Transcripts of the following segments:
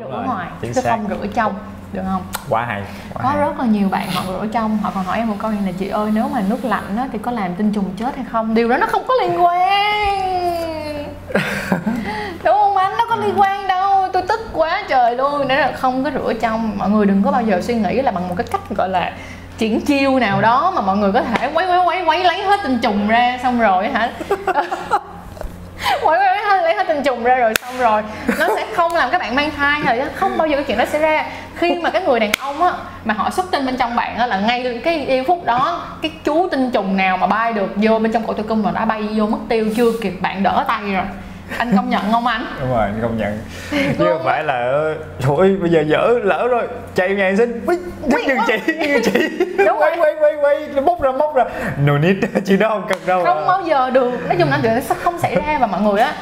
Rửa rồi, ngoài chính chứ xác. không rửa trong được không? Quá hay quá có hay. rất là nhiều bạn họ rửa trong họ còn hỏi em một câu này chị ơi nếu mà nước lạnh á, thì có làm tinh trùng chết hay không? Điều đó nó không có liên quan. Đúng không anh? Nó có liên quan đâu tôi tức quá trời luôn. Nên là không có rửa trong. Mọi người đừng có bao giờ suy nghĩ là bằng một cái cách gọi là triển chiêu nào đó mà mọi người có thể quấy quấy quấy quấy lấy hết tinh trùng ra xong rồi hả mỗi người quấy lấy hết tinh trùng ra rồi xong rồi. Nó sẽ không làm các bạn mang thai rồi không bao giờ cái chuyện đó sẽ ra. Khi mà cái người đàn ông á, mà họ xuất tinh bên trong bạn á, là ngay cái giây phút đó, cái chú tinh trùng nào mà bay được vô bên trong cổ tử cung mà đã bay vô mất tiêu chưa kịp, bạn đỡ tay rồi anh công nhận không anh? Đúng rồi công nhận. Chứ không phải là thôi bây giờ dở lỡ rồi. Chạy nhà xin. Nhưng quá. chị chị Đúng quay quay quay quay. Móc ra móc ra. No need chị đó không cần đâu không bao giờ được. Nói chung là chuyện sẽ không xảy ra và mọi người á.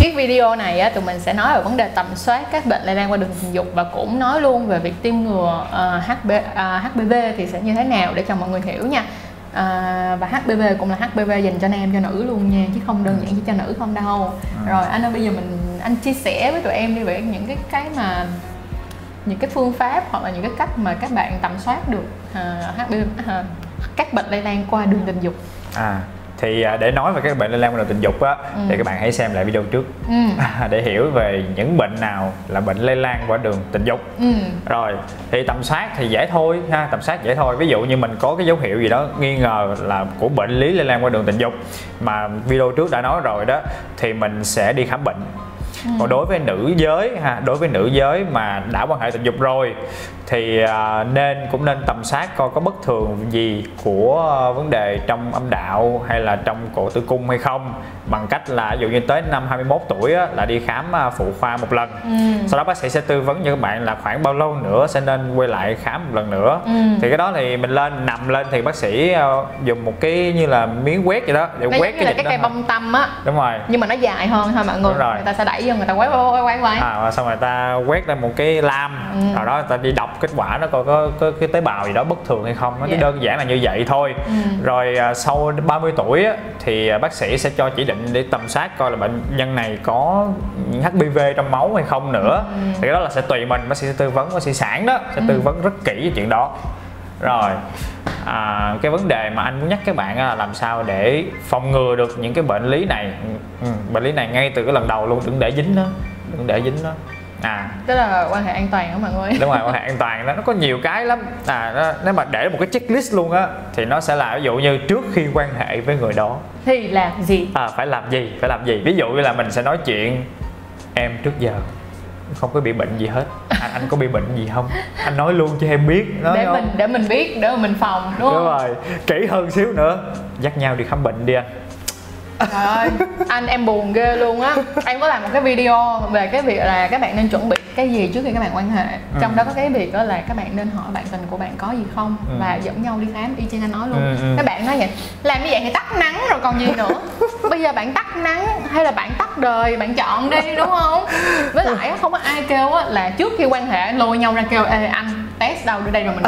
Chiếc video này á, tụi mình sẽ nói về vấn đề tầm soát các bệnh lây lan qua đường tình dục và cũng nói luôn về việc tiêm ngừa ờ, HB, ờ, HPV thì sẽ như thế nào để cho mọi người hiểu nha À, và HPV cũng là HPV dành cho nam cho nữ luôn nha chứ không đơn giản chỉ cho nữ không đâu. Rồi anh ơi bây giờ mình anh chia sẻ với tụi em đi về những cái cái mà những cái phương pháp hoặc là những cái cách mà các bạn tầm soát được à, HPV à, các bệnh lây lan qua đường tình dục. À thì à, để nói về các bệnh lây lan qua đường tình dục á Ừ. thì các bạn hãy xem lại video trước. Ừ. Để hiểu về những bệnh nào là bệnh lây lan qua đường tình dục. Ừ. Rồi thì tầm soát thì dễ thôi ha tầm soát dễ thôi. Ví dụ như mình có cái dấu hiệu gì đó nghi ngờ là của bệnh lý lây lan qua đường tình dục mà video trước đã nói rồi đó thì mình sẽ đi khám bệnh. Còn đối với nữ giới ha đối với nữ giới mà đã quan hệ tình dục rồi thì à, nên cũng nên tầm soát coi có bất thường gì của à, vấn đề trong âm đạo hay là trong cổ tử cung hay không. Bằng cách là ví dụ như tới năm 21 tuổi á, là đi khám à, phụ khoa một lần. Ừ. Sau đó bác sĩ sẽ tư vấn cho các bạn là khoảng bao lâu nữa sẽ nên quay lại khám một lần nữa. Ừ. thì cái đó thì mình lên nằm lên thì bác sĩ dùng một cái như là miếng quét vậy đó để nó quét như là cái cây bông tâm á. Đúng rồi. Nhưng mà nó dài hơn thôi mọi người Đúng rồi. người ta sẽ đẩy vô người ta quay quay quay quay à xong rồi ta quét lên một cái lam. Ừ. rồi đó ta đi đọc kết quả nó coi có, có cái tế bào gì đó bất thường hay không nó chỉ Dạ. đơn giản là như vậy thôi Ừ. rồi à, sau 30 tuổi á, thì à, bác sĩ sẽ cho chỉ định để tầm soát coi là bệnh nhân này có HPV trong máu hay không nữa Ừ. thì cái đó là sẽ tùy mình bác sĩ sẽ tư vấn bác sĩ sản đó sẽ tư vấn rất kỹ về chuyện đó rồi à, cái vấn đề mà anh muốn nhắc các bạn là làm sao để phòng ngừa được những cái bệnh lý này ừ, bệnh lý này ngay từ cái lần đầu luôn đừng để dính nó đừng để dính nó à. Tức là quan hệ an toàn đó mọi người. Đúng rồi quan hệ an toàn. Đó nó có nhiều cái lắm. À nó, nếu mà để một cái checklist luôn á thì nó sẽ là ví dụ như trước khi quan hệ với người đó. Thì là gì? À, phải làm gì? Phải làm gì? Ví dụ như là mình sẽ nói chuyện em trước giờ không có bị bệnh gì hết. Anh, anh có bị bệnh gì không? Anh nói luôn cho em biết. Nói để không? mình để mình biết để mình phòng đúng đúng không? rồi. Kỹ hơn xíu nữa. Dắt nhau đi khám bệnh đi anh Trời ơi, anh em buồn ghê luôn á. Em có làm một cái video về cái việc là các bạn nên chuẩn bị cái gì trước khi các bạn quan hệ. Trong đó có cái việc đó là các bạn nên hỏi bạn tình của bạn có gì không Ừ. Và dẫn nhau đi khám, y chang anh nói luôn. Ừ, ừ. Các bạn nói vậy, làm như vậy thì tắt nắng rồi còn gì nữa. Bây giờ bạn tắt nắng hay là bạn tắt đời, bạn chọn đi đúng không? Với lại không có ai kêu á, là trước khi quan hệ lôi nhau ra kêu Ê anh, test đâu đưa đây rồi mình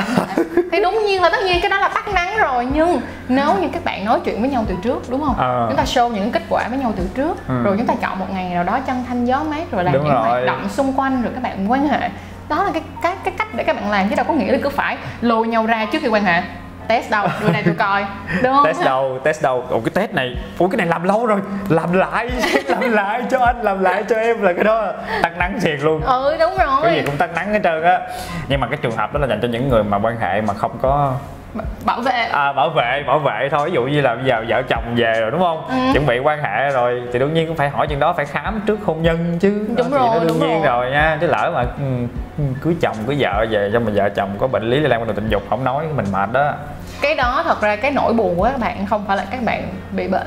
Thì đúng nhiên là tất nhiên cái đó là tắt nắng rồi Nhưng nếu như các bạn nói chuyện với nhau từ trước đúng không Ờ. Chúng ta show những kết quả với nhau từ trước Ừ. rồi chúng ta chọn một ngày nào đó chân thanh gió mát rồi làm Đúng những rồi. hoạt động xung quanh rồi các bạn quan hệ đó là cái cái cái cách để các bạn làm chứ đâu có nghĩa là cứ phải lôi nhau ra trước khi quan hệ test đâu đưa đây tôi coi đúng không? Test đâu test đâu ủa cái test này ủa cái này làm lâu rồi. Làm lại làm lại cho anh làm lại cho em là cái đó tăng nắng thiệt luôn. Ừ đúng cái gì rồi. cũng tăng nắng hết trơn á. Nhưng mà cái trường hợp đó là dành cho những người mà quan hệ mà không có bảo vệ. À, bảo vệ bảo vệ thôi. Ví dụ như là bây giờ vợ chồng về rồi đúng không? Ừ. chuẩn bị quan hệ rồi thì đương nhiên cũng phải hỏi chuyện đó phải khám trước hôn nhân chứ. Đúng Đó, thì rồi, nó đương đúng nhiên rồi. rồi nha. Chứ lỡ mà ừ, ừ, cưới chồng cưới vợ về cho mà vợ chồng có bệnh lý lây lan qua đường tình dục không nói mình mệt đó. Cái đó thật ra cái nỗi buồn của các bạn không phải là các bạn bị bệnh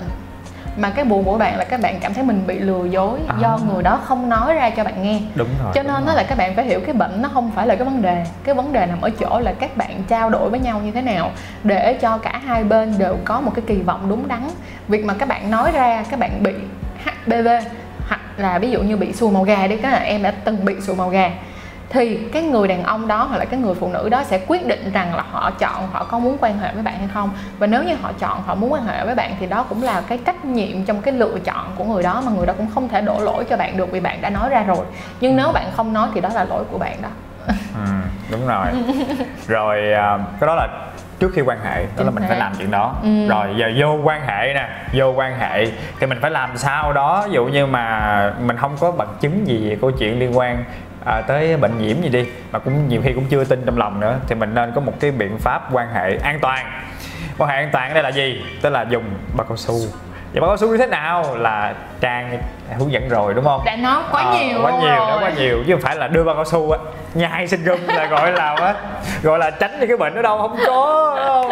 mà cái buồn của bạn là các bạn cảm thấy mình bị lừa dối À. do người đó không nói ra cho bạn nghe. Đúng rồi cho nên nó là các bạn phải hiểu cái bệnh nó không phải là cái vấn đề. Cái vấn đề nằm ở chỗ là các bạn trao đổi với nhau như thế nào để cho cả hai bên đều có một cái kỳ vọng đúng đắn. Việc mà các bạn nói ra các bạn bị HPV hoặc là ví dụ như bị sùi màu gà đi là em đã từng bị sùi màu gà thì cái người đàn ông đó hoặc là cái người phụ nữ đó sẽ quyết định rằng là họ chọn họ có muốn quan hệ với bạn hay không. Và nếu như họ chọn họ muốn quan hệ với bạn thì đó cũng là cái trách nhiệm trong cái lựa chọn của người đó mà người đó cũng không thể đổ lỗi cho bạn được vì bạn đã nói ra rồi. Nhưng nếu bạn không nói thì đó là lỗi của bạn đó. Ừ, đúng rồi. Rồi à, cái đó là trước khi quan hệ đó là mình phải làm chuyện đó. Ừ. rồi giờ vô quan hệ nè vô quan hệ thì mình phải làm sao đó? Ví dụ như mà mình không có bằng chứng gì về câu chuyện liên quan à, tới bệnh nhiễm gì đi. Mà cũng nhiều khi cũng chưa tin trong lòng nữa. Thì mình nên có một cái biện pháp quan hệ an toàn. Quan hệ an toàn ở đây là gì? Tức là dùng bao cao su. Vậy bao cao su như thế nào là trang hướng dẫn rồi đúng không? Đã nói quá à, nhiều quá nhiều đó quá nhiều. Chứ không phải là đưa bao cao su á. Nhai sinh gum là gọi là á gọi là tránh đi cái bệnh đó đâu. Không có không?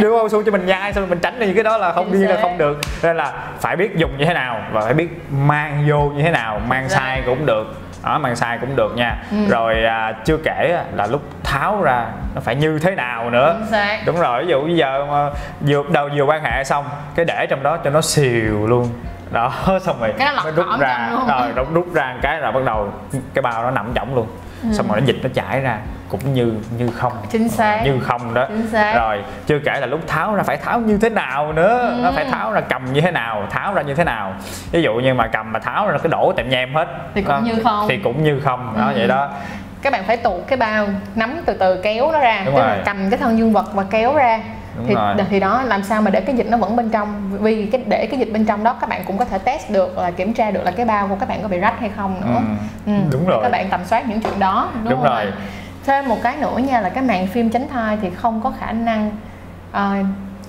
đưa bao cao su cho mình nhai xong rồi mình tránh đi cái đó là không đi là không được. Nên là phải biết dùng như thế nào và phải biết mang vô như thế nào mang sai cũng được đó mang sai cũng được nha. Ừ. rồi à, chưa kể là lúc tháo ra nó phải như thế nào nữa. Đúng rồi ví dụ bây giờ mà vừa đầu vừa quan hệ xong cái để trong đó cho nó xìu luôn. Đó xong rồi mới rút ra. rồi rút, rút ra cái rồi bắt đầu cái bao nó nằm trọng luôn. Ừ. xong rồi nó dịch nó chảy ra cũng như như không. Chính xác. Như không đó. Chính xác. rồi chưa kể là lúc tháo ra phải tháo như thế nào nữa. Ừ. nó phải tháo ra cầm như thế nào tháo ra như thế nào. Ví dụ như mà cầm mà tháo ra cái đổ tèm nhem hết. Thì cũng đó. như không. Thì cũng như không. Đó ừ. vậy đó. Các bạn phải tụ cái bao nắm từ từ kéo nó ra. Đúng tức rồi. là cầm cái thân dương vật và kéo ra. Đúng thì rồi. thì đó làm sao mà để cái dịch nó vẫn bên trong? Vì cái để cái dịch bên trong đó các bạn cũng có thể test được là kiểm tra được là cái bao của các bạn có bị rách hay không nữa. Ừ. Ừ. đúng rồi các bạn tầm soát những chuyện đó. Đúng, đúng rồi thêm một cái nữa nha là cái màng phim tránh thai thì không có khả năng uh,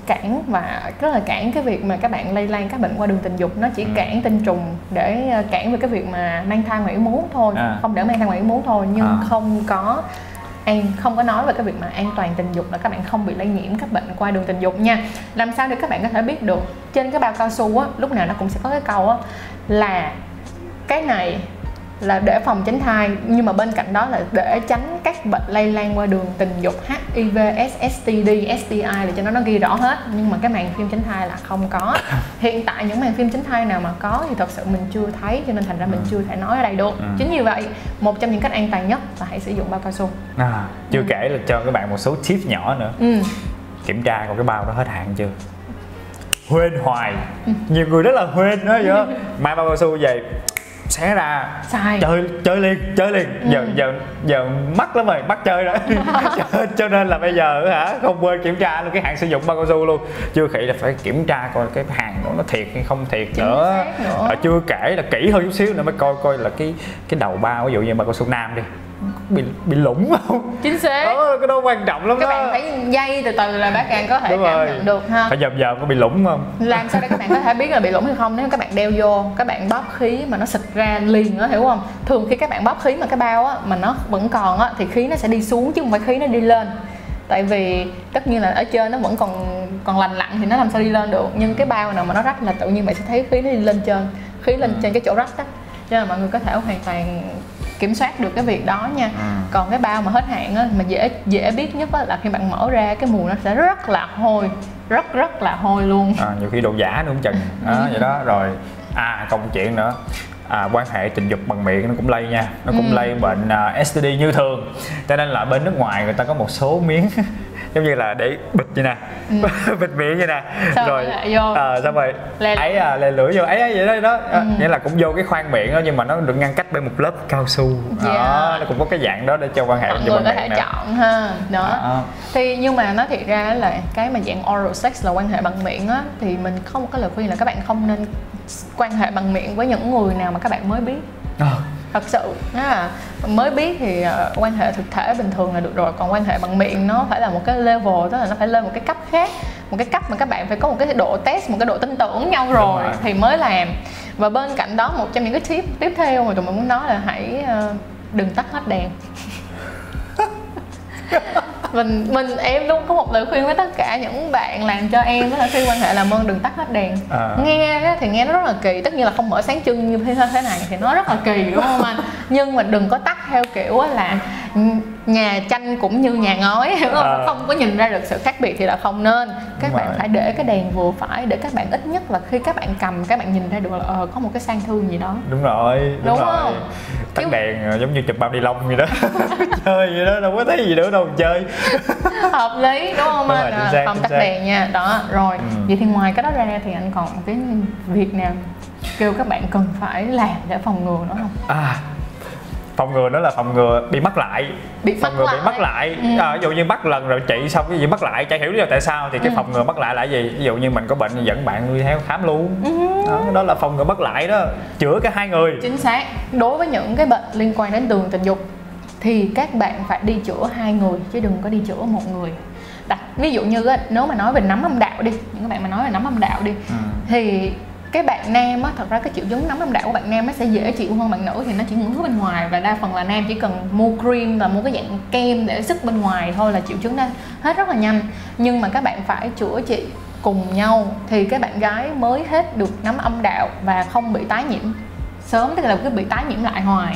cản và rất là cản cái việc mà các bạn lây lan các bệnh qua đường tình dục nó chỉ ừ. cản tinh trùng để ờ, cản về cái việc mà mang thai ngoài ý muốn thôi à. không để mang thai ngoài ý muốn thôi nhưng à. không có an không có nói về cái việc mà an toàn tình dục là các bạn không bị lây nhiễm các bệnh qua đường tình dục nha làm sao để các bạn có thể biết được trên cái bao cao su á lúc nào nó cũng sẽ có cái câu á là cái này là để phòng tránh thai nhưng mà bên cạnh đó là để tránh các bệnh lây lan qua đường tình dục HIV, STD, STI để cho nó nó ghi rõ hết nhưng mà cái màn phim tránh thai là không có hiện tại những màn phim tránh thai nào mà có thì thật sự mình chưa thấy cho nên thành ra mình ừ. chưa thể nói ở đây được ừ. chính vì vậy một trong những cách an toàn nhất là hãy sử dụng bao cao su à, chưa ừ. kể là cho các bạn một số tip nhỏ nữa ừ. kiểm tra coi cái bao đó hết hạn chưa quên hoài ừ. nhiều người rất là quên đó vậy mai bao cao su về xé ra Sai. chơi chơi liền chơi liền ừ. giờ giờ giờ mắc lắm rồi mắc chơi rồi cho, cho nên là bây giờ hả không quên kiểm tra luôn cái hàng sử dụng bao cao su luôn chưa kỹ là phải kiểm tra coi cái hàng đó nó thiệt hay không thiệt Chính nữa, nữa. À, chưa kể là kỹ hơn chút xíu nữa mới coi coi là cái cái đầu bao ví dụ như bao cao su nam đi bị bị lủng không? Chính xác. Đó, cái đó quan trọng lắm các đó. bạn phải dây từ từ là bác càng có thể Đúng cảm rồi. nhận được ha. Phải dòm dòm có bị lủng không? Làm sao để các bạn có thể biết là bị lủng hay không? Nếu các bạn đeo vô các bạn bóp khí mà nó xịt ra liền á hiểu không? Thường khi các bạn bóp khí mà cái bao á mà nó vẫn còn á thì khí nó sẽ đi xuống chứ không phải khí nó đi lên. Tại vì tất nhiên là ở trên nó vẫn còn còn lành lặn thì nó làm sao đi lên được. Nhưng cái bao nào mà nó rách là tự nhiên bạn sẽ thấy khí nó đi lên trên khí lên ừ. trên cái chỗ rách đó cho nên mọi người có thể hoàn toàn kiểm soát được cái việc đó nha. Ừ. còn cái bao mà hết hạn á mà dễ dễ biết nhất á là khi bạn mở ra cái mùi nó sẽ rất là hôi rất rất là hôi luôn. À, nhiều khi đồ giả nữa không chừng. Đó ừ. vậy đó. Rồi à còn một chuyện nữa. À, quan hệ tình dục bằng miệng nó cũng lây nha. Nó cũng ừ. lây bệnh uh, à, STD như thường. Cho nên là bên nước ngoài người ta có một số miếng giống như là để bịt như nè. Ừ. bịt miệng như nè. Xong rồi vô. à, xong rồi lè ấy à lè lưỡi vô. Ấy ấy vậy đó đó. Ừ. nghĩa là cũng vô cái khoang miệng đó nhưng mà nó được ngăn cách bởi một lớp cao su. Yeah. đó nó cũng có cái dạng đó để cho quan hệ mọi người có thể chọn ha. Đó. À. thì nhưng mà nói thiệt ra là cái mà dạng oral sex là quan hệ bằng miệng á thì mình không có lời khuyên là các bạn không nên quan hệ bằng miệng với những người nào mà các bạn mới biết. À thật sự à, mới biết thì uh, quan hệ thực thể bình thường là được rồi còn quan hệ bằng miệng nó phải là một cái level tức là nó phải lên một cái cấp khác một cái cấp mà các bạn phải có một cái độ test một cái độ tin tưởng nhau rồi, rồi. thì mới làm và bên cạnh đó một trong những cái tip tiếp theo mà tụi mình muốn nói là hãy uh, đừng tắt hết đèn mình mình em luôn có một lời khuyên với tất cả những bạn làm cho em đó khi quan hệ làm ơn đừng tắt hết đèn à. nghe thì nghe nó rất là kỳ tất nhiên là không mở sáng trưng như thế thế này thì nó rất là kỳ đúng không anh nhưng mà đừng có tắt theo kiểu là nhà tranh cũng như nhà ngói hiểu không Ờ. không có nhìn ra được sự khác biệt thì là không nên các Đúng bạn rồi. phải để cái đèn vừa phải để các bạn ít nhất là khi các bạn cầm các bạn nhìn ra được là ờ, có một cái sang thương gì đó đúng rồi đúng, Đúng rồi không? tắt Chứ- đèn ờ, giống như chụp bao ni lông vậy đó chơi vậy đó đâu có thấy gì nữa đâu chơi hợp lý đúng không Đúng anh rồi, À, xác, không tắt xác. đèn nha đó rồi Ừ. vậy thì ngoài cái đó ra thì anh còn cái việc nào kêu các bạn cần phải làm để phòng ngừa nữa không à phòng ngừa đó là phòng ngừa bị mắc lại. Bị phòng ngừa bị mắc lại. Ừ. à, ví dụ như mắc lần rồi trị xong cái gì mắc lại chả hiểu lý do tại sao thì cái Ừ. phòng ngừa mắc lại là gì? Ví dụ như mình có bệnh thì dẫn bạn đi theo khám luôn. Ừ. đó, đó là phòng ngừa mắc lại đó. Chữa cả hai người. Chính xác. Đối với những cái bệnh liên quan đến đường tình dục thì các bạn phải đi chữa hai người chứ đừng có đi chữa một người. Đặt ví dụ như á, nếu mà nói về nắm âm đạo đi những các bạn mà nói về nắm âm đạo đi ừ. thì cái bạn nam á thật ra cái triệu chứng nắm âm đạo của bạn nam nó sẽ dễ chịu hơn bạn nữ thì nó chỉ ngứa bên ngoài và đa phần là nam chỉ cần mua cream là mua cái dạng kem để sức bên ngoài thôi là triệu chứng đó hết rất là nhanh nhưng mà các bạn phải chữa trị cùng nhau thì cái bạn gái mới hết được nắm âm đạo và không bị tái nhiễm sớm tức là cứ bị tái nhiễm lại hoài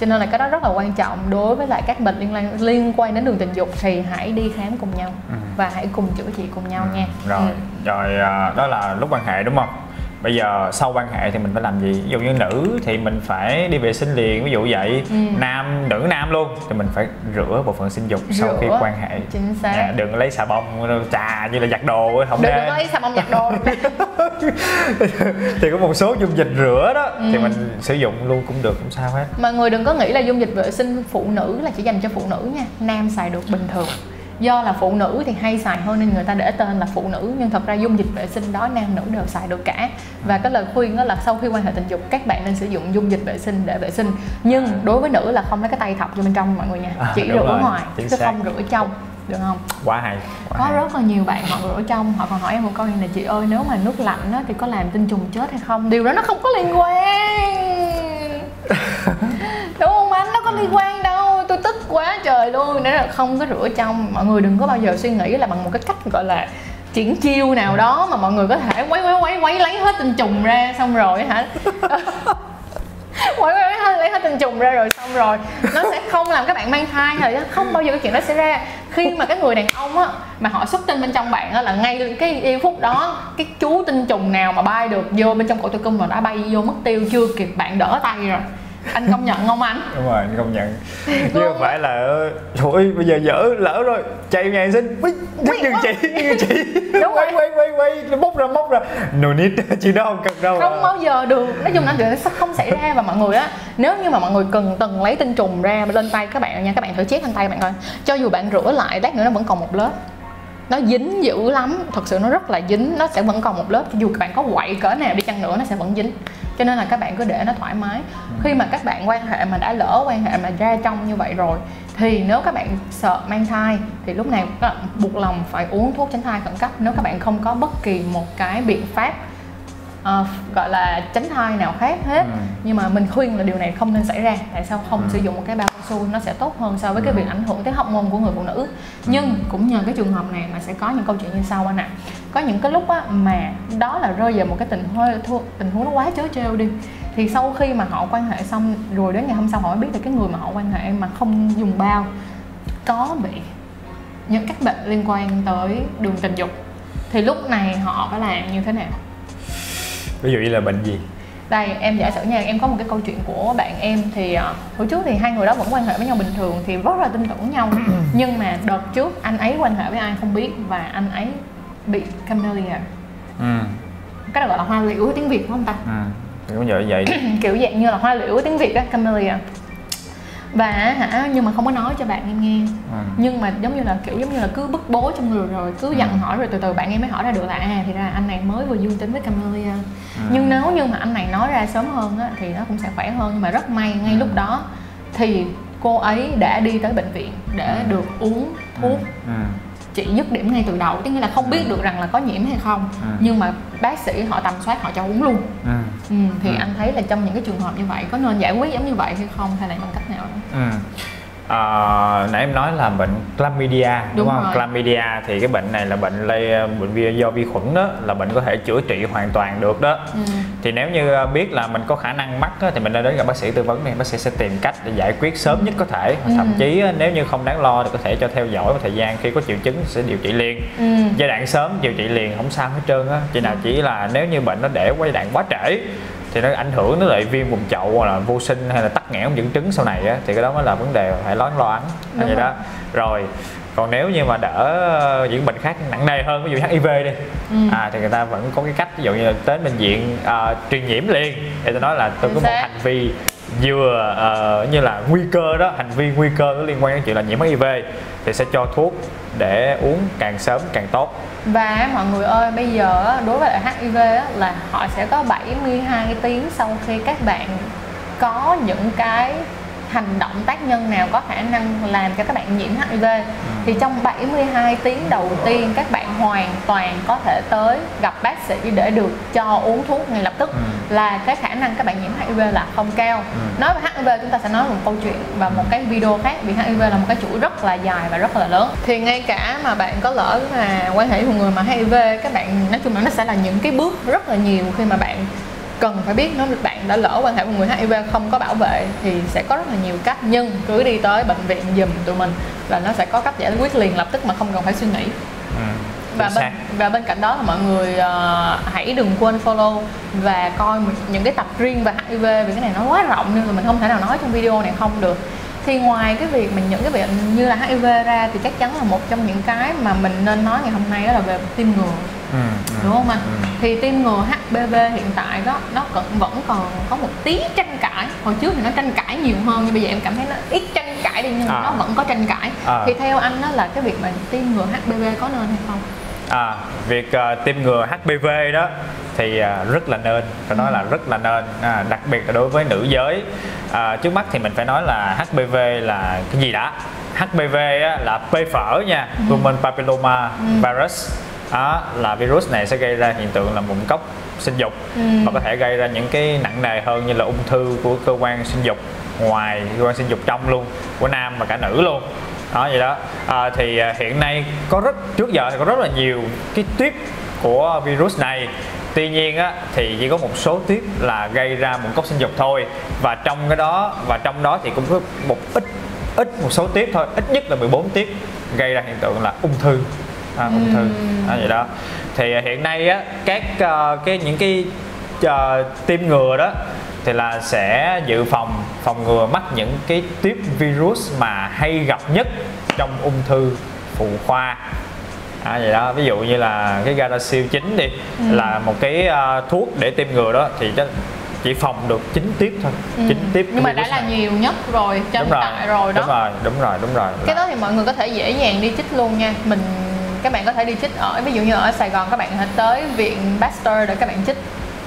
cho nên là cái đó rất là quan trọng đối với lại các bệnh liên quan liên quan đến đường tình dục thì hãy đi khám cùng nhau Ừ. và hãy cùng chữa trị cùng nhau nha rồi Ừ. rồi à, đó là lúc quan hệ đúng không bây giờ sau quan hệ thì mình phải làm gì? Ví dụ như nữ thì mình phải đi vệ sinh liền ví dụ vậy. Ừ. nam nữ nam luôn thì mình phải rửa bộ phận sinh dục sau khi Rửa. quan hệ. chính xác. Dạ, đừng lấy xà bông chà như là giặt đồ không đừng có lấy xà bông giặt đồ. Thì có một số dung dịch rửa đó thì Ừ. mình sử dụng luôn cũng được không sao hết. Mọi người đừng có nghĩ là dung dịch vệ sinh phụ nữ là chỉ dành cho phụ nữ nha. Nam xài được bình thường do là phụ nữ thì hay xài hơn nên người ta để tên là phụ nữ nhưng thật ra dung dịch vệ sinh đó nam nữ đều xài được cả. Và cái lời khuyên đó là sau khi quan hệ tình dục các bạn nên sử dụng dung dịch vệ sinh để vệ sinh. Nhưng đối với nữ là không lấy cái tay thọc vô bên trong mọi người nha À, chỉ rửa ngoài chính chứ xác. không rửa trong được không? Quá hay quá có hay. rất là nhiều bạn họ rửa trong họ còn hỏi em một câu này chị ơi nếu mà nước lạnh á, thì có làm tinh trùng chết hay không? Điều đó nó không có liên quan. Đúng không anh? Nó có liên quan đâu tôi tức quá trời luôn. Nên là không có rửa trong mọi người đừng có bao giờ suy nghĩ là bằng một cái cách gọi là triển chiêu nào đó mà mọi người có thể quấy quấy quấy quấy lấy hết tinh trùng ra xong rồi hả? Quấy quấy hết lấy hết tinh trùng ra rồi xong rồi. Nó sẽ không làm các bạn mang thai rồi không bao giờ cái chuyện đó sẽ ra. Khi mà cái người đàn ông á, mà họ xuất tinh bên trong bạn á, là ngay cái giây phút đó, cái chú tinh trùng nào mà bay được vô bên trong cổ tử cung mà đã bay vô mất tiêu, chưa kịp, bạn đỡ tay rồi anh công nhận không anh? Đúng rồi công nhận. Chứ không phải là thôi bây giờ dở lỡ rồi chạy nhà Ui, giúp giùm chị chị Đúng quay quay quay quay móc ra móc ra. No need chị đó không cần đâu không bao giờ được. Nói chung là chuyện sẽ không xảy ra và mọi người á nếu như mà mọi người cần từng lấy tinh trùng ra lên tay các bạn nha các bạn thử chét lên tay bạn coi. Cho dù bạn rửa lại lát nữa nó vẫn còn một lớp nó dính dữ lắm. Thật sự nó rất là dính. Nó sẽ vẫn còn một lớp. Dù các bạn có quậy cỡ nào đi chăng nữa, nó sẽ vẫn dính. Cho nên là các bạn cứ để nó thoải mái. Khi mà các bạn quan hệ mà đã lỡ quan hệ mà ra trong như vậy rồi, thì nếu các bạn sợ mang thai, thì lúc này các bạn buộc lòng phải uống thuốc tránh thai khẩn cấp. Nếu các bạn không có bất kỳ một cái biện pháp ờ, gọi là tránh thai nào khác hết. Ừ. nhưng mà mình khuyên là điều này không nên xảy ra. Tại sao không Ừ. sử dụng một cái bao cao su nó sẽ tốt hơn so với cái Ừ. việc ảnh hưởng tới hormone của người phụ nữ. Nhưng cũng nhờ cái trường hợp này mà sẽ có những câu chuyện như sau anh ạ. Có những cái lúc á, mà đó là rơi vào một cái tình huống tình huống nó quá chớ trêu đi. Thì sau khi mà họ quan hệ xong rồi đến ngày hôm sau họ mới biết là cái người mà họ quan hệ mà không dùng bao có bị những các bệnh liên quan tới đường tình dục. Thì lúc này họ phải làm như thế nào ví dụ như là bệnh gì? Đây em giả sử nha em có một cái câu chuyện của bạn em thì uh, hồi trước thì hai người đó vẫn quan hệ với nhau bình thường thì rất là tin tưởng nhau. Nhưng mà đợt trước anh ấy quan hệ với ai không biết và anh ấy bị camellia. Ừ. Cái đó gọi là hoa liễu tiếng việt phải không ta? Ừ. Cũng vậy vậy. Kiểu dạng như là hoa liễu tiếng việt á camellia. Và hả nhưng mà không có nói cho bạn em nghe. Ừ. nhưng mà giống như là kiểu giống như là cứ bức bố trong người rồi cứ dặn hỏi rồi từ từ bạn em mới hỏi ra được là à thì ra anh này mới vừa dương tính với camellia Ừ. nhưng nếu như mà anh này nói ra sớm hơn á, thì nó cũng sẽ khỏe hơn nhưng mà rất may ngay Ừ. lúc đó thì cô ấy đã đi tới bệnh viện để Ừ. được uống thuốc ừ. trị dứt điểm ngay từ đầu tức nghĩa là không biết được rằng là có nhiễm hay không Ừ. nhưng mà bác sĩ họ tầm soát họ cho uống luôn ừ. ừ, thì Ừ. anh thấy là trong những cái trường hợp như vậy có nên giải quyết giống như vậy hay không hay là bằng cách nào đó Ừ. À, nãy em nói là bệnh chlamydia đúng, Đúng không? rồi. Chlamydia thì cái bệnh này là bệnh lây bệnh vi- do vi khuẩn đó là bệnh có thể chữa trị hoàn toàn được đó. Ừ. Thì nếu như à, biết là mình có khả năng mắc á, thì mình nên đến gặp bác sĩ tư vấn thì bác sĩ sẽ tìm cách để giải quyết sớm nhất có thể. Ừ. Thậm chí nếu như không đáng lo thì có thể cho theo dõi một thời gian khi có triệu chứng sẽ điều trị liền. Ừ. Giai đoạn sớm điều trị liền không sao hết trơn á. Chỉ nào chỉ là nếu như bệnh nó để qua giai đoạn quá trễ thì nó ảnh hưởng đến lại viêm vùng chậu hoặc là vô sinh hay là tắc nghẽn dẫn trứng sau này á thì cái đó mới là vấn đề phải lo lo lắng vậy rồi. đó rồi còn nếu như mà đỡ những bệnh khác nặng nề hơn ví dụ HIV đi Ừ. à thì người ta vẫn có cái cách ví dụ như là đến bệnh viện ờ, truyền nhiễm liền để tôi nói là tôi có một hành vi vừa ờ, như là nguy cơ đó hành vi nguy cơ có liên quan đến chuyện là nhiễm HIV thì sẽ cho thuốc để uống càng sớm càng tốt. Và mọi người ơi, bây giờ đối với lại HIV á, là họ sẽ có 72 tiếng sau khi các bạn có những cái hành động tác nhân nào có khả năng làm cho các bạn nhiễm HIV thì trong 72 tiếng đầu tiên các bạn hoàn toàn có thể tới gặp bác sĩ để được cho uống thuốc ngay lập tức. Ừ. là cái khả năng các bạn nhiễm HIV là không cao. Nói về HIV chúng ta sẽ nói một câu chuyện và một cái video khác vì HIV là một cái chuỗi rất là dài và rất là lớn. Thì ngay cả mà bạn có lỡ mà quan hệ với một người mà HIV các bạn nói chung là nó sẽ là những cái bước rất là nhiều khi mà bạn cần phải biết nếu bạn đã lỡ quan hệ với một người HIV không có bảo vệ thì sẽ có rất là nhiều cách. Nhưng cứ đi tới bệnh viện giùm tụi mình là nó sẽ có cách giải quyết liền lập tức mà không cần phải suy nghĩ. ừ. Và bên, xác. và bên cạnh đó là mọi người ờ, hãy đừng quên follow và coi những cái tập riêng về HIV vì cái này nó quá rộng nên là mình không thể nào nói trong video này không được thì ngoài cái việc mình những cái bệnh như là HIV ra thì chắc chắn là một trong những cái mà mình nên nói ngày hôm nay đó là về tiêm ngừa ừ. ừ. đúng không anh? Ừ. Thì tiêm ngừa HPV hiện tại đó nó vẫn vẫn còn có một tí tranh cãi. Hồi trước thì nó tranh cãi nhiều hơn nhưng bây giờ em cảm thấy nó ít tranh cãi đi nhưng À. nó vẫn có tranh cãi. À. Thì theo anh đó là cái việc mà tiêm ngừa HPV có nên hay không? À, việc ờ, tiêm ngừa HPV đó thì ờ, rất là nên. Phải nói là rất là nên. À, đặc biệt là đối với nữ giới. À, trước mắt thì mình phải nói là HPV là cái gì đã? HPV á, là P phở nha. Human Papilloma Virus. Đó, là virus này sẽ gây ra hiện tượng là mụn cốc sinh dục Ừ. và có thể gây ra những cái nặng nề hơn như là ung thư của cơ quan sinh dục ngoài cơ quan sinh dục trong luôn của nam và cả nữ luôn đó vậy đó. À, thì à, hiện nay có rất trước giờ thì có rất là nhiều cái tuyếp của virus này. Tuy nhiên á, thì chỉ có một số tuyếp là gây ra mụn cốc sinh dục thôi. Và trong cái đó và trong đó thì cũng có một ít ít một số tiếp thôi. Ít nhất là 14 tiếp gây ra hiện tượng là ung thư. À, ung thư. À, vậy đó. Thì à, hiện nay á các ờ, cái những cái ờ, tiêm ngừa đó thì là sẽ dự phòng phòng ngừa mắc những cái tiếp virus mà hay gặp nhất trong ung thư phụ khoa à, vậy đó ví dụ như là cái Gardasil 9 đi là một cái ờ, thuốc để tiêm ngừa đó thì chỉ phòng được 9 tiếp thôi Ừ. 9 tiếp Nhưng mà đã là này. nhiều nhất rồi, tranh đúng rồi cãi rồi đó. đúng rồi đúng rồi đúng rồi Cái đó thì mọi người có thể dễ dàng đi chích luôn nha. Mình các bạn có thể đi chích ở ví dụ như ở Sài Gòn các bạn có thể tới viện Pasteur để các bạn chích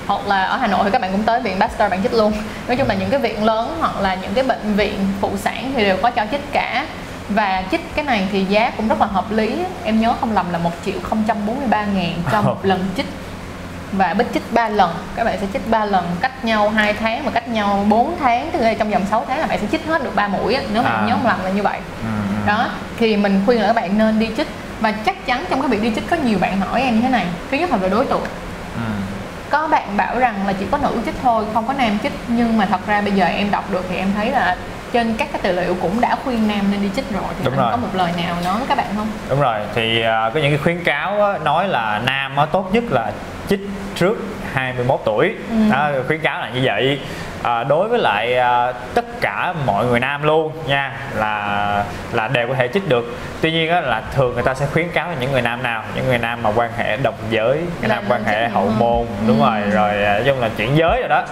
hoặc là ở Hà Nội thì các bạn cũng tới viện Pasteur bạn chích luôn. Nói chung là những cái viện lớn hoặc là những cái bệnh viện phụ sản thì đều có cho chích cả. Và chích cái này thì giá cũng rất là hợp lý. Em nhớ không lầm là 1 triệu 043 ngàn cho một lần chích và bích chích 3 lần các bạn sẽ chích 3 lần cách nhau 2 tháng và cách nhau 4 tháng tức là trong vòng 6 tháng là bạn sẽ chích hết được 3 mũi nếu mà À. nhớ không lầm là như vậy Ừ, ừ. đó thì mình khuyên là các bạn nên đi chích và chắc chắn trong cái việc đi chích có nhiều bạn hỏi em như thế này thứ nhất là về đối tượng. Có bạn bảo rằng là chỉ có nữ chích thôi không có nam chích nhưng mà thật ra bây giờ em đọc được thì em thấy là trên các cái tư liệu cũng đã khuyên nam nên đi chích rồi thì Đúng anh rồi. có một lời nào nói với các bạn không Đúng rồi, thì à, có những cái khuyến cáo á, nói là nam á, tốt nhất là chích trước 21 tuổi. Ừ. Đó, khuyến cáo là như vậy. À, đối với lại à, tất cả mọi người nam luôn nha là là đều có thể chích được. Tuy nhiên á, là thường người ta sẽ khuyến cáo là những người nam nào, những người nam mà quan hệ đồng giới, người Là nam quan hệ hậu hơn. môn, đúng Ừ. rồi, rồi à, nói chung là chuyển giới rồi đó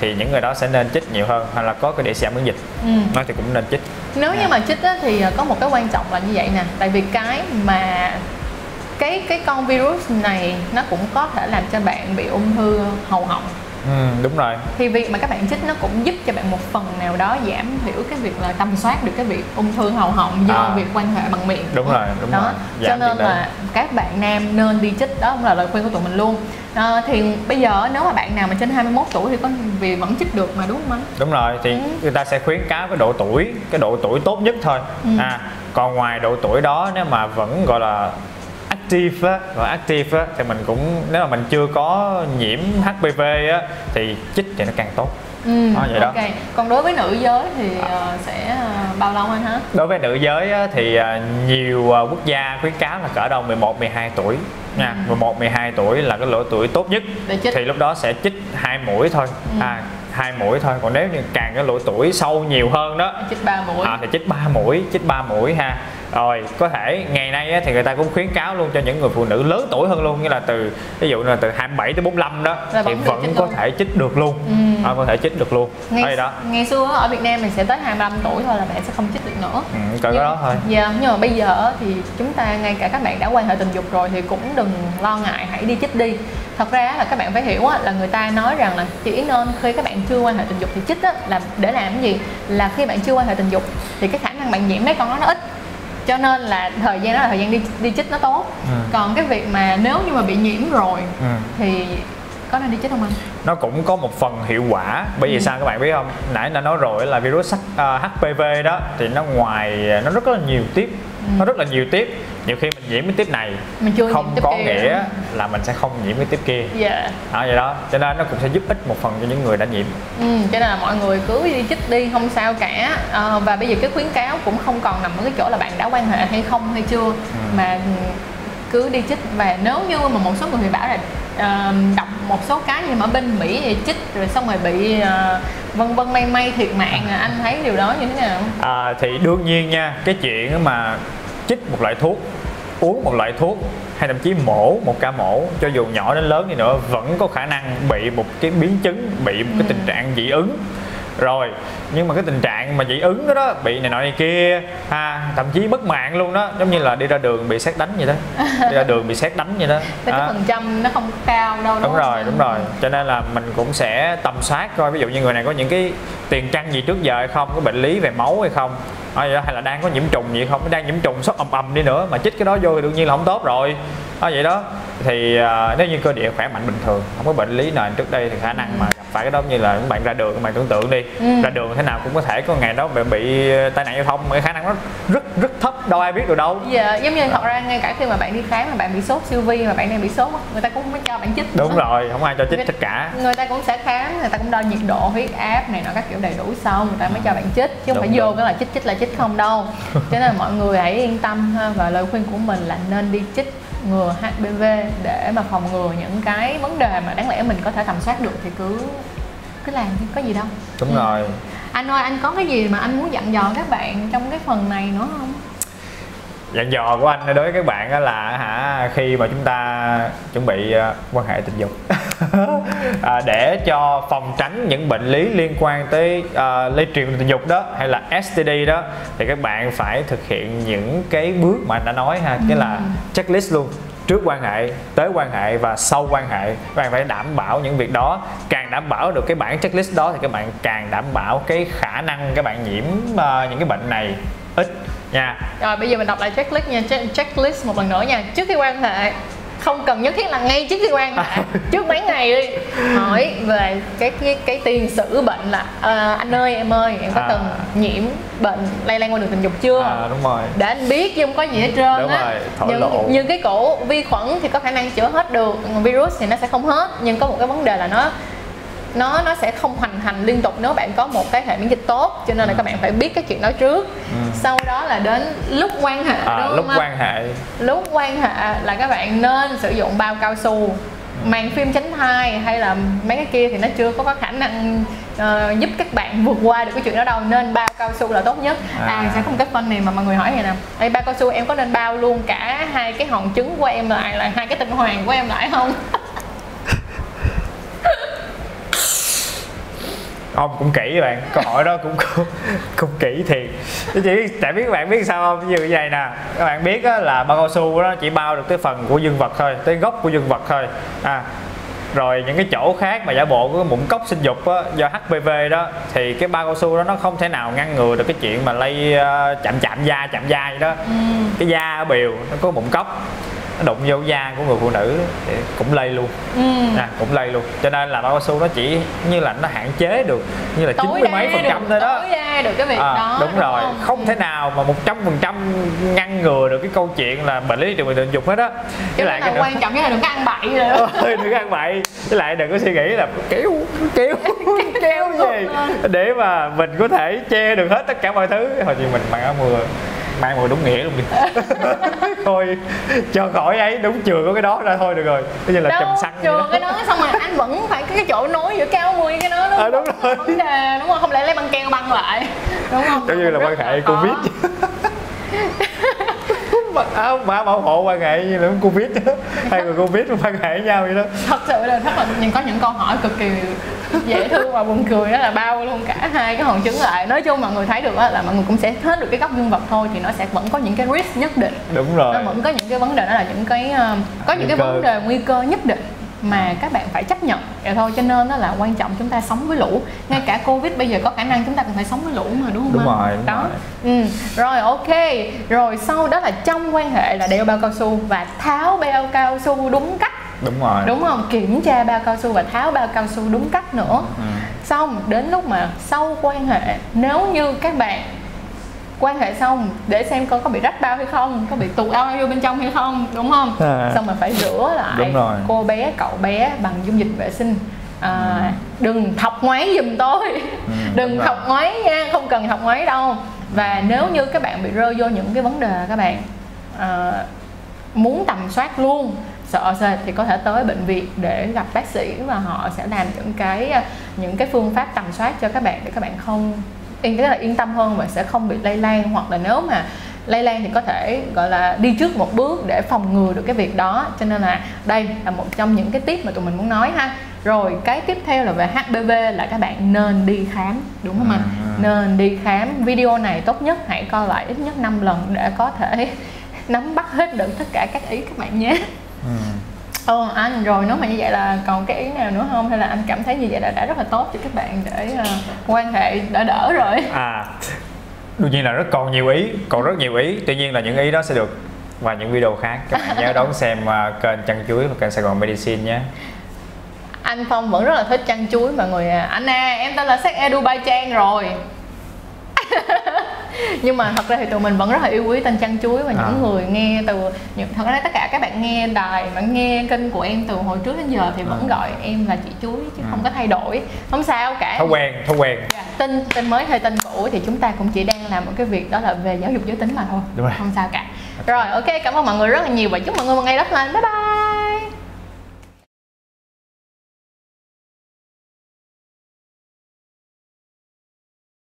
thì những người đó sẽ nên chích nhiều hơn hay là có cái để giảm miễn dịch ừ. nó thì cũng nên chích nếu như Dạ. mà chích á, thì ờ, có một cái quan trọng là như vậy nè tại vì cái mà cái cái con virus này nó cũng có thể làm cho bạn bị ung thư hầu họng ừ, đúng rồi thì việc mà các bạn chích nó cũng giúp cho bạn một phần nào đó giảm thiểu cái việc là tầm soát được cái việc ung thư hầu họng do À. việc quan hệ bằng miệng Đúng rồi, đúng đó rồi. cho Giảm nên được đấy. là các bạn nam nên đi chích đó cũng là lời khuyên của tụi mình luôn à, thì bây giờ nếu mà bạn nào mà trên 21 tuổi thì có vì vẫn chích được mà đúng không anh đúng rồi thì ừ. người ta sẽ khuyến cáo cái độ tuổi cái độ tuổi tốt nhất thôi ừ. à còn ngoài độ tuổi đó nếu mà vẫn gọi là active á và active á thì mình cũng nếu mà mình chưa có nhiễm HPV á thì chích thì nó càng tốt Ừ, đó, vậy ok. Đó. Còn đối với nữ giới thì uh, sẽ uh, bao lâu anh hả? Đối với nữ giới á, thì uh, nhiều uh, quốc gia khuyến cáo là cỡ đâu 11 12 tuổi nha. Ừ. 11 12 tuổi là cái lứa tuổi tốt nhất. Thì lúc đó sẽ chích hai mũi thôi. Ừ. À hai mũi thôi còn nếu như càng cái lứa tuổi sâu nhiều hơn đó chích ba mũi à, thì chích ba mũi chích ba mũi ha rồi có thể ngày nay thì người ta cũng khuyến cáo luôn cho những người phụ nữ lớn tuổi hơn luôn như là từ ví dụ là từ 27 tới 45 đó là thì vẫn có luôn. thể chích được luôn. Ừ. à, có thể chích được luôn. Ngày, đó. ngày xưa ở Việt Nam mình sẽ tới 25 tuổi thôi là bạn sẽ không chích được nữa. Ừ, cỡ đó thôi. dạ yeah, nhưng mà bây giờ thì chúng ta ngay cả các bạn đã quan hệ tình dục rồi thì cũng đừng lo ngại hãy đi chích đi. Thật ra là các bạn phải hiểu là người ta nói rằng là chỉ nên khi các bạn chưa quan hệ tình dục thì chích là để làm cái gì? Là khi bạn chưa quan hệ tình dục thì cái khả năng bạn nhiễm mấy con nó ít cho nên là thời gian đó là thời gian đi đi chích nó tốt ừ. còn cái việc mà nếu như mà bị nhiễm rồi ừ. thì có nên đi chích không anh? Nó cũng có một phần hiệu quả bởi vì ừ. sao các bạn biết không? Nãy đã nói rồi là virus HPV ờ, đó thì nó ngoài nó rất là nhiều tiếp ừ. nó rất là nhiều tiếp nhiều khi mình nhiễm cái tiếp này mình chưa không có nghĩa đó. là mình sẽ không nhiễm cái tiếp kia yeah. à, vậy đó cho nên nó cũng sẽ giúp ích một phần cho những người đã nhiễm ừ, cho nên là mọi người cứ đi chích đi không sao cả à, và bây giờ cái khuyến cáo cũng không còn nằm ở cái chỗ là bạn đã quan hệ hay không hay chưa ừ. mà cứ đi chích và nếu như mà một số người thì bảo là uh, đọc một số cái gì mà ở bên mỹ thì chích rồi xong rồi bị uh, vân vân may may thiệt mạng à. anh thấy điều đó như thế nào à, thì đương nhiên nha cái chuyện mà chích một loại thuốc uống một loại thuốc hay thậm chí mổ một ca mổ cho dù nhỏ đến lớn đi nữa vẫn có khả năng bị một cái biến chứng bị một cái tình ừ. trạng dị ứng. Rồi nhưng mà cái tình trạng mà dị ứng đó, đó bị này nọ này kia ha thậm chí mất mạng luôn đó giống như là đi ra đường bị xét đánh vậy đó. Đi ra đường bị xét đánh vậy đó. Cái phần trăm nó không cao đâu đúng, đúng rồi đúng rồi. Cho nên là mình cũng sẽ tầm soát coi ví dụ như người này có những cái tiền căn gì trước giờ hay không có bệnh lý về máu hay không à, hay là đang có nhiễm trùng gì không? Đang nhiễm trùng sốt ầm ầm đi nữa mà chích cái đó vô thì đương nhiên là không tốt rồi. À, vậy đó. Thì à, nếu như cơ địa khỏe mạnh bình thường không có bệnh lý nền trước đây thì khả năng mà gặp phải cái đó như là các bạn ra đường các bạn tưởng tượng đi. Ừ. ra đường thế nào cũng có thể có ngày đó bị, bị tai nạn giao thông cái khả nó rất rất thấp đâu ai biết được đâu. Dạ giống như thật ra ngay cả khi mà bạn đi khám mà bạn bị sốt siêu vi mà bạn đang bị sốt người ta cũng không cho bạn chích. Đúng nữa. rồi. không ai cho chích người, tất cả. người ta cũng sẽ khám người ta cũng đo nhiệt độ huyết áp này nọ các kiểu đầy đủ xong người ta mới cho bạn chích chứ không phải vô cái là chích chích là chích không đâu. Cho nên là mọi người hãy yên tâm ha và lời khuyên của mình là nên đi chích ngừa HPV để mà phòng ngừa những cái vấn đề mà đáng lẽ mình có thể tầm soát được thì cứ cứ làm chứ có gì đâu. Đúng ừ. rồi anh ơi anh có cái gì mà anh muốn dặn dò các bạn trong cái phần này nữa không? Dặn dò của anh đối với các bạn là hả khi mà chúng ta chuẩn bị ờ, quan hệ tình dục. À, để cho phòng tránh những bệnh lý liên quan tới uh, lây truyền tình dục đó hay là STD đó thì các bạn phải thực hiện những cái bước mà anh đã nói ha cái là ừ. checklist luôn trước quan hệ tới quan hệ và sau quan hệ các bạn phải đảm bảo những việc đó. Càng đảm bảo được cái bản checklist đó thì các bạn càng đảm bảo cái khả năng các bạn nhiễm uh, những cái bệnh này ít nha. Rồi bây giờ mình đọc lại checklist nha. Checklist một lần nữa nha. Trước khi quan hệ không cần nhất thiết là ngay trước khi quan hệ trước mấy ngày đi. Hỏi về cái cái, cái tiền sử bệnh là à, anh ơi em ơi em có à. từng nhiễm bệnh lây lan qua đường tình dục chưa? À, đúng rồi. Để anh biết chứ không có gì hết trơn đúng á. nhưng, nhưng cái cổ vi khuẩn thì có khả năng chữa hết được virus thì nó sẽ không hết. Nhưng có một cái vấn đề là nó nó nó sẽ không hoành hành liên tục nếu bạn có một cái hệ miễn dịch tốt cho nên là ừ. các bạn phải biết cái chuyện đó trước ừ. sau đó là đến lúc quan hệ à, đúng lúc không? quan hệ lúc quan hệ là các bạn nên sử dụng bao cao su ừ. màn phim tránh thai hay là mấy cái kia thì nó chưa có, có khả năng uh, giúp các bạn vượt qua được cái chuyện đó đâu nên bao cao su là tốt nhất à, à sẽ có một cái phân này mà mọi người hỏi vậy nè Ê, bao cao su em có nên bao luôn cả hai cái hòn trứng của em lại là hai cái tinh hoàng của em lại không ông cũng kỹ bạn câu hỏi đó cũng cũng, cũng kỹ thiệt. Chỉ tại biết các bạn biết sao không? Như vậy nè các bạn biết á, là bao cao su đó chỉ bao được cái phần của dương vật thôi tới gốc của dương vật thôi. À rồi những cái chỗ khác mà giả bộ của mụn cốc sinh dục á, do HPV đó thì cái bao cao su đó nó không thể nào ngăn ngừa được cái chuyện mà lây uh, chạm chạm da chạm da vậy đó. Ừ. cái da ở biểu nó có mụn cốc nó đụng vô da của người phụ nữ thì cũng lây luôn. Ừ. à, cũng lây luôn. Cho nên là bao cao su nó chỉ như là nó hạn chế được như là chín mươi mấy phần trăm thôi đó. tối đa được cái việc À, đó đúng rồi. không? không thể nào mà một trăm phần trăm ngăn ngừa được cái câu chuyện là bệnh lý đường tình dục hết á. Với nên lại là cái nữa quan trọng nhất là đừng có ăn bậy rồi đừng ăn bậy. Với lại đừng có suy nghĩ là kéo kéo kéo gì để mà mình có thể che được hết tất cả mọi thứ. Hồi như mình mang áo mưa mang mưa đúng nghĩa luôn đi thôi cho khỏi ấy đúng chừa có cái đó ra thôi được rồi. Bây giờ là chùm đâu xăng vậy chừa đó. cái đó xong rồi anh vẫn phải cái chỗ nối giữa cao mười cái đó đúng À, đúng rồi. vấn đề đúng không? Không lẽ lấy băng keo băng lại? Đúng không? Giống như là quan hệ covid. Áo mã bảo hộ quan hệ như là covid. Hai người covid quan hệ với nhau vậy đó. Thật sự là rất là nhưng có những câu hỏi cực kỳ dễ thương và buồn cười đó là bao luôn cả hai cái hòn trứng lại. Nói chung mọi người thấy được á là mọi người cũng sẽ hết được cái góc dương vật thôi thì nó sẽ vẫn có những cái risk nhất định. Đúng rồi. Nó vẫn có những cái vấn đề đó là những cái ờ, có những cái vấn đề nguy cơ nhất định mà các bạn phải chấp nhận. Vậy thôi cho nên đó là quan trọng chúng ta sống với lũ. Ngay cả covid bây giờ có khả năng chúng ta cũng phải sống với lũ mà đúng không Đúng anh? rồi, đúng đó. rồi. Ừ. rồi ok. Rồi sau đó là trong quan hệ là đeo bao cao su và tháo bao cao su đúng cách đúng rồi đúng không kiểm tra bao cao su và tháo bao cao su đúng cách nữa Ừ. xong đến lúc mà sau quan hệ nếu như các bạn quan hệ xong để xem coi có bị rách bao hay không có bị tụt ao vô bên trong hay không đúng không À. xong mà phải rửa lại Đúng rồi. cô bé cậu bé bằng dung dịch vệ sinh à, đừng thọc ngoáy giùm tôi Ừ, đừng rồi. thọc ngoáy nha không cần thọc ngoáy đâu và nếu như các bạn bị rơi vô những cái vấn đề các bạn à, muốn tầm soát luôn sợ sệt thì có thể tới bệnh viện để gặp bác sĩ và họ sẽ làm những cái những cái phương pháp tầm soát cho các bạn để các bạn không yên tức là yên tâm hơn và sẽ không bị lây lan. Hoặc là nếu mà lây lan thì có thể gọi là đi trước một bước để phòng ngừa được cái việc đó. Cho nên là đây là một trong những cái tip mà tụi mình muốn nói ha. Rồi cái tiếp theo là về HPV là các bạn nên đi khám đúng không ạ? Ừ. nên đi khám. Video này tốt nhất hãy coi lại ít nhất 5 lần để có thể nắm bắt hết được tất cả các ý các bạn nhé Ừ. Ồ anh rồi nếu mà như vậy là còn cái ý nào nữa không? Hay là anh cảm thấy như vậy là đã rất là tốt cho các bạn để ờ, quan hệ đỡ đỡ rồi? À đương nhiên là rất còn nhiều ý còn rất nhiều ý. Tuy nhiên là những ý đó sẽ được vào những video khác. Các bạn nhớ đón xem uh, kênh chăn chuối và kênh Sài Gòn Medicine nhé. Anh Phong vẫn rất là thích chăn chuối mọi người à anh à em tên là sách Edu Bay Trang rồi nhưng mà thật ra thì tụi mình vẫn rất là yêu quý tên chăn chuối và những À. người nghe từ những thật ra tất cả các bạn nghe đài mà nghe kênh của em từ hồi trước đến giờ thì vẫn À. gọi em là chị chuối chứ À. không có thay đổi không sao cả thói quen thói quen Dạ, tin tin mới hay tin cũ thì chúng ta cũng chỉ đang làm một cái việc đó là về giáo dục giới tính mà thôi Đúng rồi. không sao cả rồi ok cảm ơn mọi người rất là nhiều và chúc mọi người một ngày tốt lành bye bye